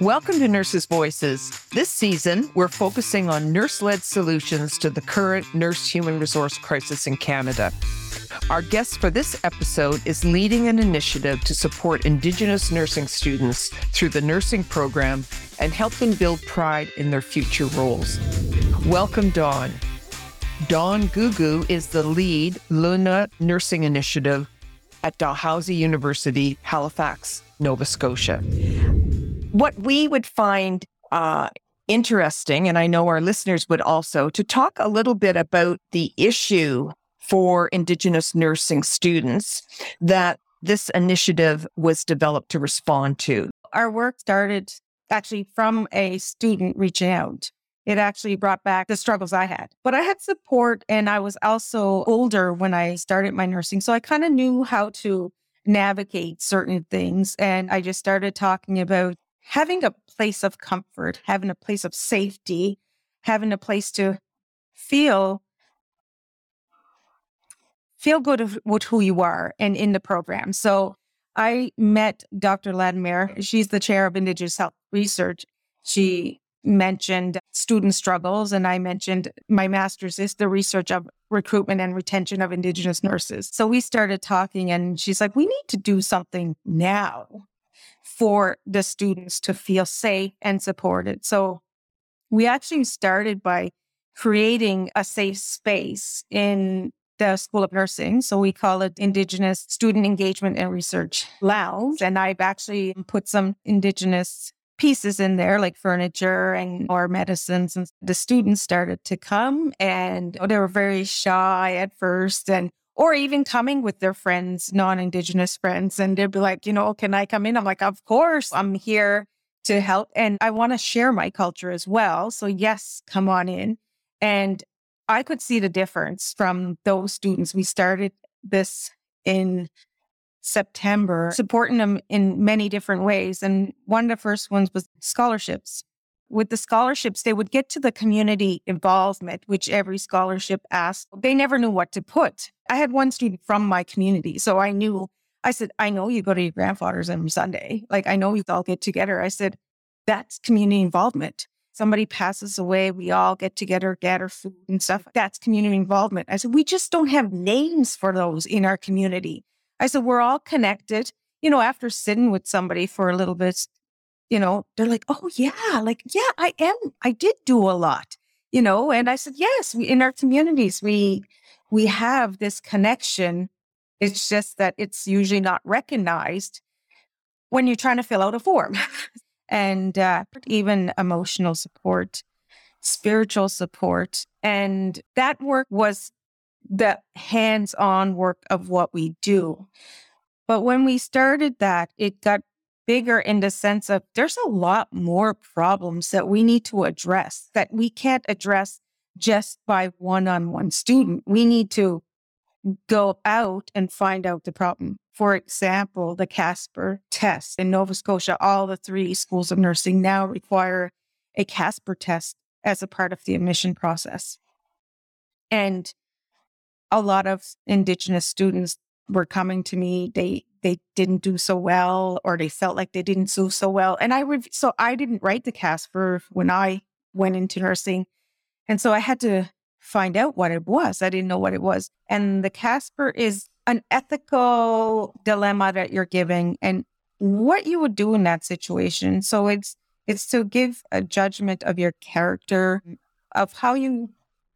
Welcome to Nurses Voices. This season, we're focusing on nurse led solutions to the current nurse human resource crisis in Canada. Our guest for this episode is leading an initiative to support Indigenous nursing students through the nursing program and help them build pride in their future roles. Welcome, Dawn. Dawn Googoo is the lead Luna Nursing Initiative at Dalhousie University, Halifax, Nova Scotia what we would find uh, interesting, and I know our listeners would also, to talk a little bit about the issue for Indigenous nursing students that this initiative was developed to respond to. Our work started actually from a student reaching out. It actually brought back the struggles I had. But I had support and I was also older when I started my nursing. So I kind of knew how to navigate certain things. And I just started talking about having a place of comfort, having a place of safety, having a place to feel feel good with who you are and in the program. So I met Dr. Latimer. She's the chair of Indigenous Health Research. She mentioned student struggles, and I mentioned my master's is the research of recruitment and retention of Indigenous nurses. So we started talking, and she's like, We need to do something now for the students to feel safe and supported. So we actually started by creating a safe space in the School of Nursing. So we call it Indigenous Student Engagement and Research Lounge. And I've actually put some Indigenous pieces in there, like furniture and mm-hmm. or medicines. And the students started to come and oh, they were very shy at first. And or even coming with their friends, non Indigenous friends, and they'd be like, you know, can I come in? I'm like, of course, I'm here to help. And I want to share my culture as well. So, yes, come on in. And I could see the difference from those students. We started this in September, supporting them in many different ways. And one of the first ones was scholarships with the scholarships, they would get to the community involvement, which every scholarship asked. They never knew what to put. I had one student from my community. So I knew, I said, I know you go to your grandfather's every Sunday. Like, I know you all get together. I said, that's community involvement. Somebody passes away, we all get together, gather food and stuff. That's community involvement. I said, we just don't have names for those in our community. I said, we're all connected. You know, after sitting with somebody for a little bit, you know, they're like, oh, yeah, like, yeah, I am. I did do a lot, you know, and I said, yes, we, in our communities, we, we have this connection. It's just that it's usually not recognized when you're trying to fill out a form and uh, even emotional support, spiritual support. And that work was the hands on work of what we do. But when we started that, it got bigger in the sense of there's a lot more problems that we need to address that we can't address just by one on one student. We need to go out and find out the problem. For example, the Casper test in Nova Scotia, all the three schools of nursing now require a Casper test as a part of the admission process. And a lot of Indigenous students were coming to me. They they didn't do so well or they felt like they didn't do so well. And I rev- so I didn't write the Casper when I went into nursing. And so I had to find out what it was. I didn't know what it was. And the Casper is an ethical dilemma that you're giving and what you would do in that situation. So it's it's to give a judgment of your character, of how you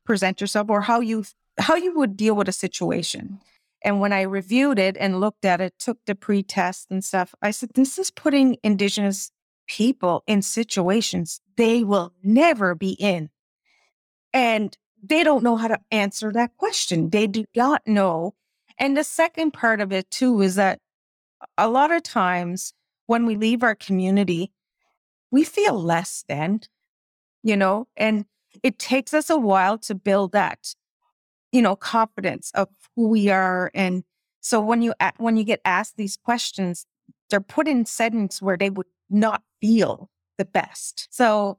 present yourself or how you how you would deal with a situation. And when I reviewed it and looked at it, took the pre-test and stuff, I said, this is putting Indigenous people in situations they will never be in. And they don't know how to answer that question. They do not know. And the second part of it, too, is that a lot of times when we leave our community, we feel less than, you know, and it takes us a while to build that you know, confidence of who we are. And so when you when you get asked these questions, they're put in settings where they would not feel the best. So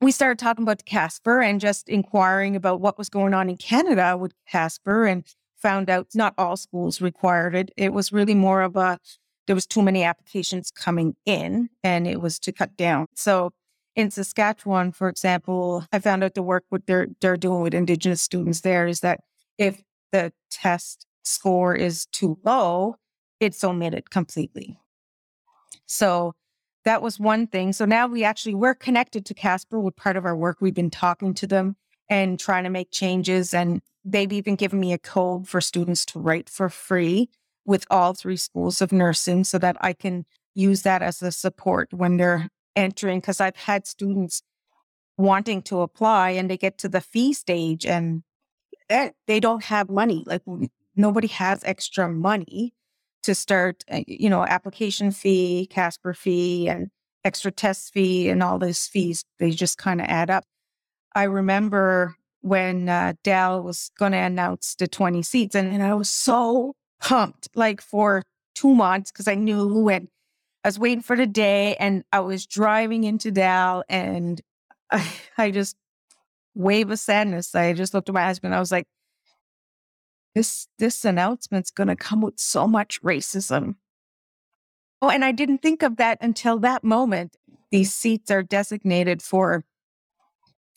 we started talking about Casper and just inquiring about what was going on in Canada with Casper and found out not all schools required it. It was really more of a there was too many applications coming in and it was to cut down. So in Saskatchewan, for example, I found out the work what they're they're doing with Indigenous students there is that if the test score is too low, it's omitted completely. So that was one thing. So now we actually we're connected to Casper with part of our work. We've been talking to them and trying to make changes and they've even given me a code for students to write for free with all three schools of nursing so that I can use that as a support when they're entering because I've had students wanting to apply and they get to the fee stage and they don't have money. Like nobody has extra money to start, uh, you know, application fee, Casper fee, and extra test fee, and all those fees. They just kind of add up. I remember when uh, Dal was going to announce the 20 seats, and, and I was so pumped, like for two months, because I knew and I was waiting for the day, and I was driving into Dal, and I, I just wave of sadness. I just looked at my husband. I was like, this this announcement's going to come with so much racism. Oh, and I didn't think of that until that moment. These seats are designated for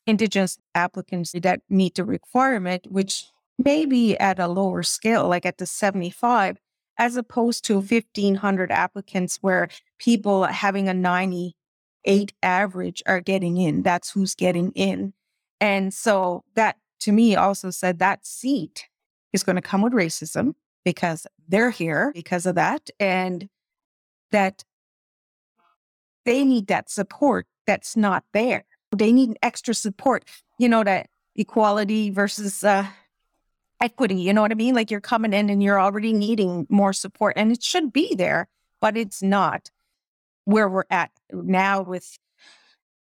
Indigenous applicants that meet the requirement, which may be at a lower scale, like at the 75, as opposed to 1,500 applicants where people having a 98 average are getting in. That's who's getting in. And so that to me also said that seat is going to come with racism because they're here because of that. And that they need that support that's not there. They need extra support, you know, that equality versus uh, equity. You know what I mean? Like you're coming in and you're already needing more support, and it should be there, but it's not. Where we're at now with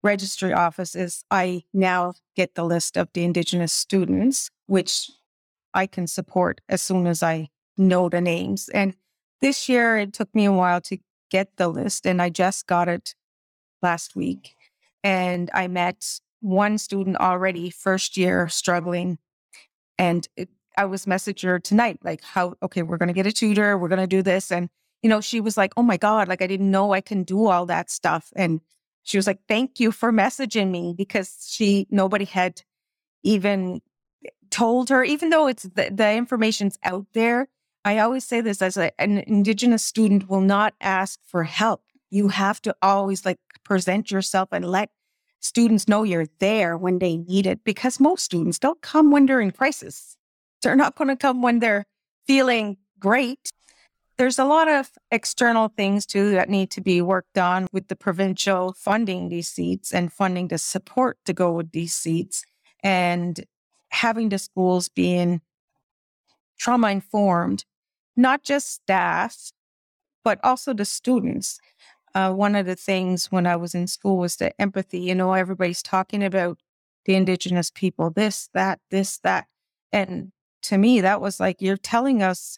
registry offices, I now get the list of the Indigenous students, which I can support as soon as I know the names. And this year, it took me a while to get the list, and I just got it last week. And I met one student already, first year, struggling. And it, I was messaging her tonight, like, how, okay, we're going to get a tutor, we're going to do this. And, you know, she was like, oh my God, like, I didn't know I can do all that stuff. And she was like, thank you for messaging me because she, nobody had even told her, even though it's the, the information's out there, I always say this as a, an Indigenous student will not ask for help. You have to always like present yourself and let students know you're there when they need it because most students don't come when they're in crisis. They're not going to come when they're feeling great. There's a lot of external things too that need to be worked on with the provincial funding these seats and funding the support to go with these seats. And having the schools being trauma informed, not just staff, but also the students. Uh, one of the things when I was in school was the empathy. You know, everybody's talking about the Indigenous people, this, that, this, that. And to me, that was like, you're telling us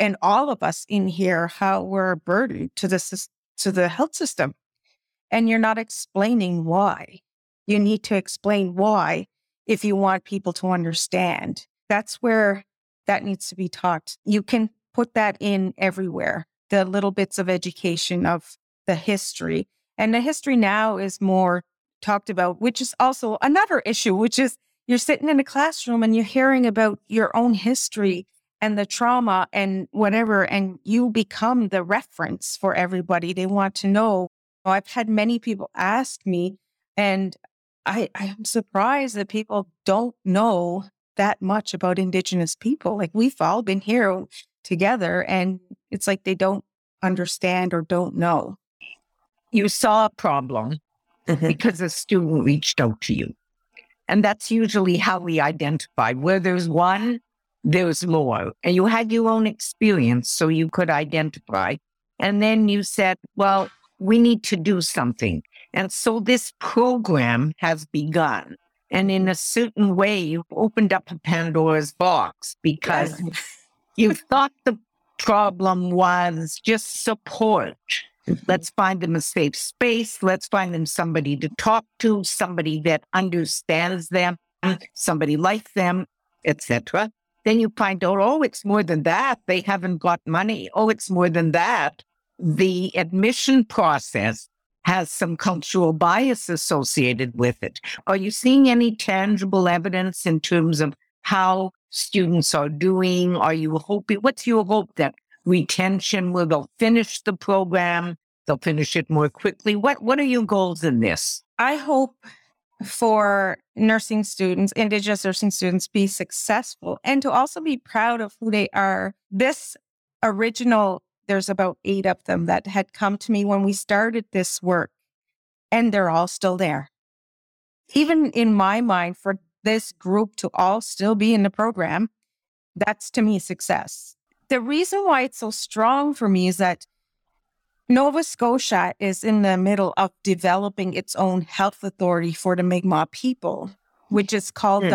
and all of us in here how we're a burden to the, to the health system. And you're not explaining why. You need to explain why if you want people to understand. That's where that needs to be taught. You can put that in everywhere, the little bits of education of the history. And the history now is more talked about, which is also another issue, which is you're sitting in a classroom and you're hearing about your own history and the trauma and whatever, and you become the reference for everybody. They want to know. I've had many people ask me, and I, I'm surprised that people don't know that much about Indigenous people. Like we've all been here together, and it's like they don't understand or don't know. You saw a problem mm-hmm. because a student reached out to you. And that's usually how we identify. Where there's one, there's more. And you had your own experience, so you could identify. And then you said, well, we need to do something. And so this program has begun. And in a certain way, you've opened up a Pandora's box because you thought the problem was just support. Let's find them a safe space. Let's find them somebody to talk to, somebody that understands them, somebody like them, etc. Then you find out, oh, it's more than that. They haven't got money. Oh, it's more than that. the admission process has some cultural bias associated with it. Are you seeing any tangible evidence in terms of how students are doing? Are you hoping, what's your hope that retention will they'll finish the program? They'll finish it more quickly. What, what are your goals in this? I hope for nursing students, Indigenous nursing students, be successful and to also be proud of who they are. This original there's about eight of them that had come to me when we started this work, and they're all still there. Even in my mind, for this group to all still be in the program, that's to me success. The reason why it's so strong for me is that Nova Scotia is in the middle of developing its own health authority for the Mi'kmaq people, which is called mm.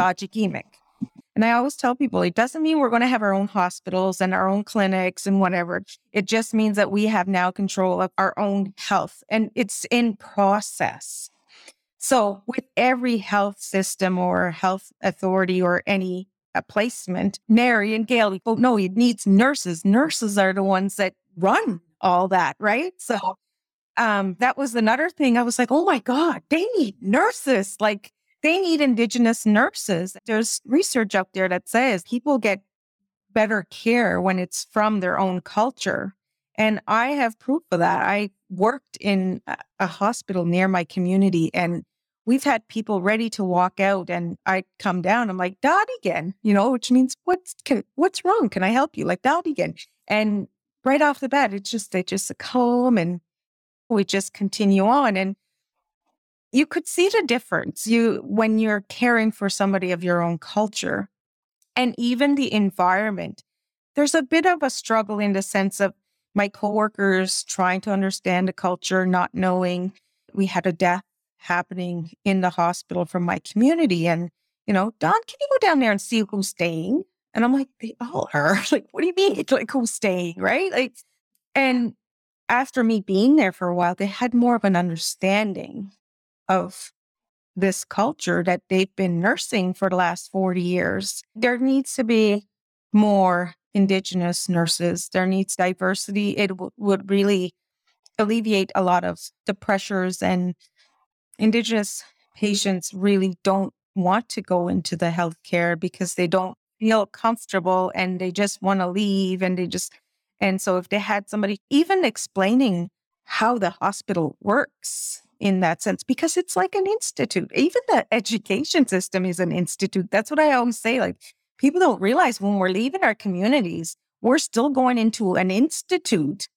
And I always tell people it doesn't mean we're going to have our own hospitals and our own clinics and whatever. It just means that we have now control of our own health and it's in process. So, with every health system or health authority or any uh, placement, Mary and Gail, oh, no, it needs nurses. Nurses are the ones that run all that, right? So, um, that was another thing. I was like, oh my God, they need nurses. Like, they need Indigenous nurses. There's research out there that says people get better care when it's from their own culture. And I have proof of that. I worked in a hospital near my community and we've had people ready to walk out and I come down. I'm like, Dad again, you know, which means what's can, what's wrong? Can I help you? Like Dad again. And right off the bat, it's just they just calm and we just continue on. And you could see the difference you when you're caring for somebody of your own culture and even the environment there's a bit of a struggle in the sense of my coworkers trying to understand the culture not knowing we had a death happening in the hospital from my community and you know don can you go down there and see who's staying and i'm like they all are like what do you mean like who's staying right like and after me being there for a while they had more of an understanding of this culture that they've been nursing for the last 40 years. There needs to be more Indigenous nurses. There needs diversity. It w- would really alleviate a lot of the pressures, and Indigenous patients really don't want to go into the healthcare because they don't feel comfortable and they just want to leave and they just and so if they had somebody even explaining how the hospital works in that sense because it's like an institute. Even the education system is an institute. That's what I always say. Like people don't realize when we're leaving our communities, we're still going into an institute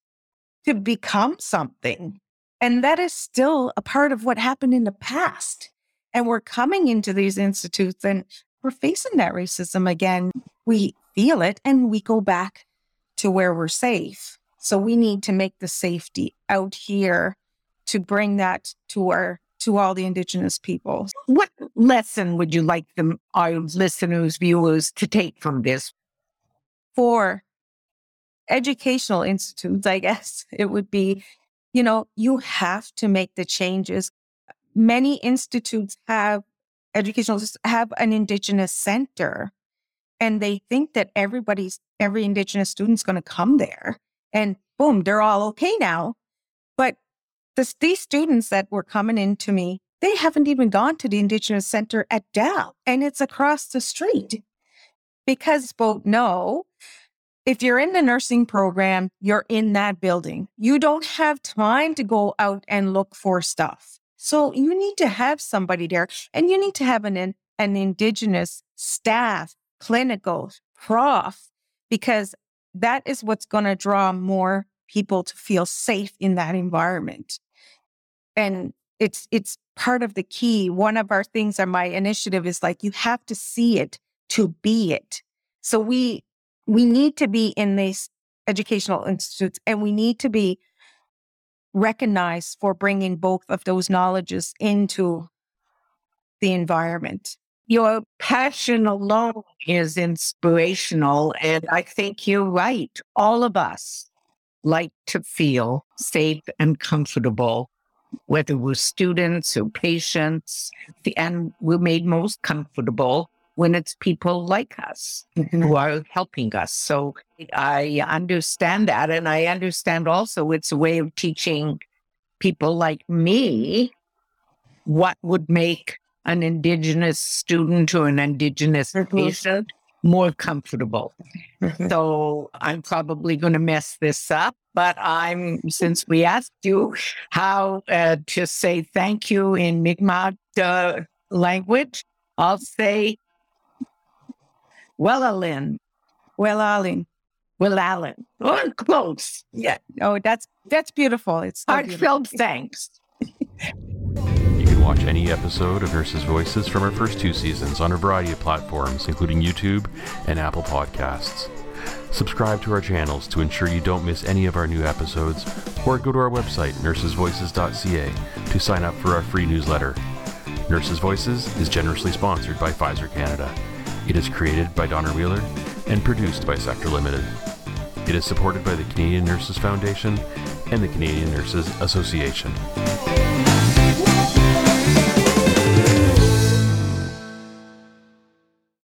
to become something. And that is still a part of what happened in the past. And we're coming into these institutes and we're facing that racism again. We feel it and we go back to where we're safe. So we need to make the safety out here to bring that to our to all the indigenous people. What lesson would you like them our listeners, viewers to take from this? For educational institutes, I guess it would be, you know, you have to make the changes. Many institutes have educational have an indigenous center and they think that everybody's every indigenous student's going to come there and boom they're all okay now but this, these students that were coming into me, they haven't even gone to the Indigenous Center at Dal, and it's across the street. Because both know if you're in the nursing program, you're in that building. You don't have time to go out and look for stuff. So you need to have somebody there and you need to have an, an Indigenous staff, clinical, prof, because that is what's going to draw more people to feel safe in that environment and it's it's part of the key one of our things on my initiative is like you have to see it to be it so we we need to be in these educational institutes and we need to be recognized for bringing both of those knowledges into the environment. Your passion alone is inspirational and i think you're right. All of us like to feel safe and comfortable whether we're students or patients, and we're made most comfortable when it's people like us who are helping us. So I understand that. And I understand also it's a way of teaching people like me what would make an Indigenous student or an Indigenous patient more comfortable. so I'm probably going to mess this up, but I'm, since we asked you how uh, to say thank you in Mi'kmaq uh, language, I'll say, well, Alin. Well, Alin. Well, Alan. Oh, close. Yeah. Oh, that's that's beautiful. It's so heartfelt thanks. You can watch any episode of Nurses Voices from our first two seasons on a variety of platforms, including YouTube and Apple Podcasts. Subscribe to our channels to ensure you don't miss any of our new episodes, or go to our website, nursesvoices.ca, to sign up for our free newsletter. Nurses Voices is generously sponsored by Pfizer Canada. It is created by Donner Wheeler and produced by Sector Limited. It is supported by the Canadian Nurses Foundation and the Canadian Nurses Association.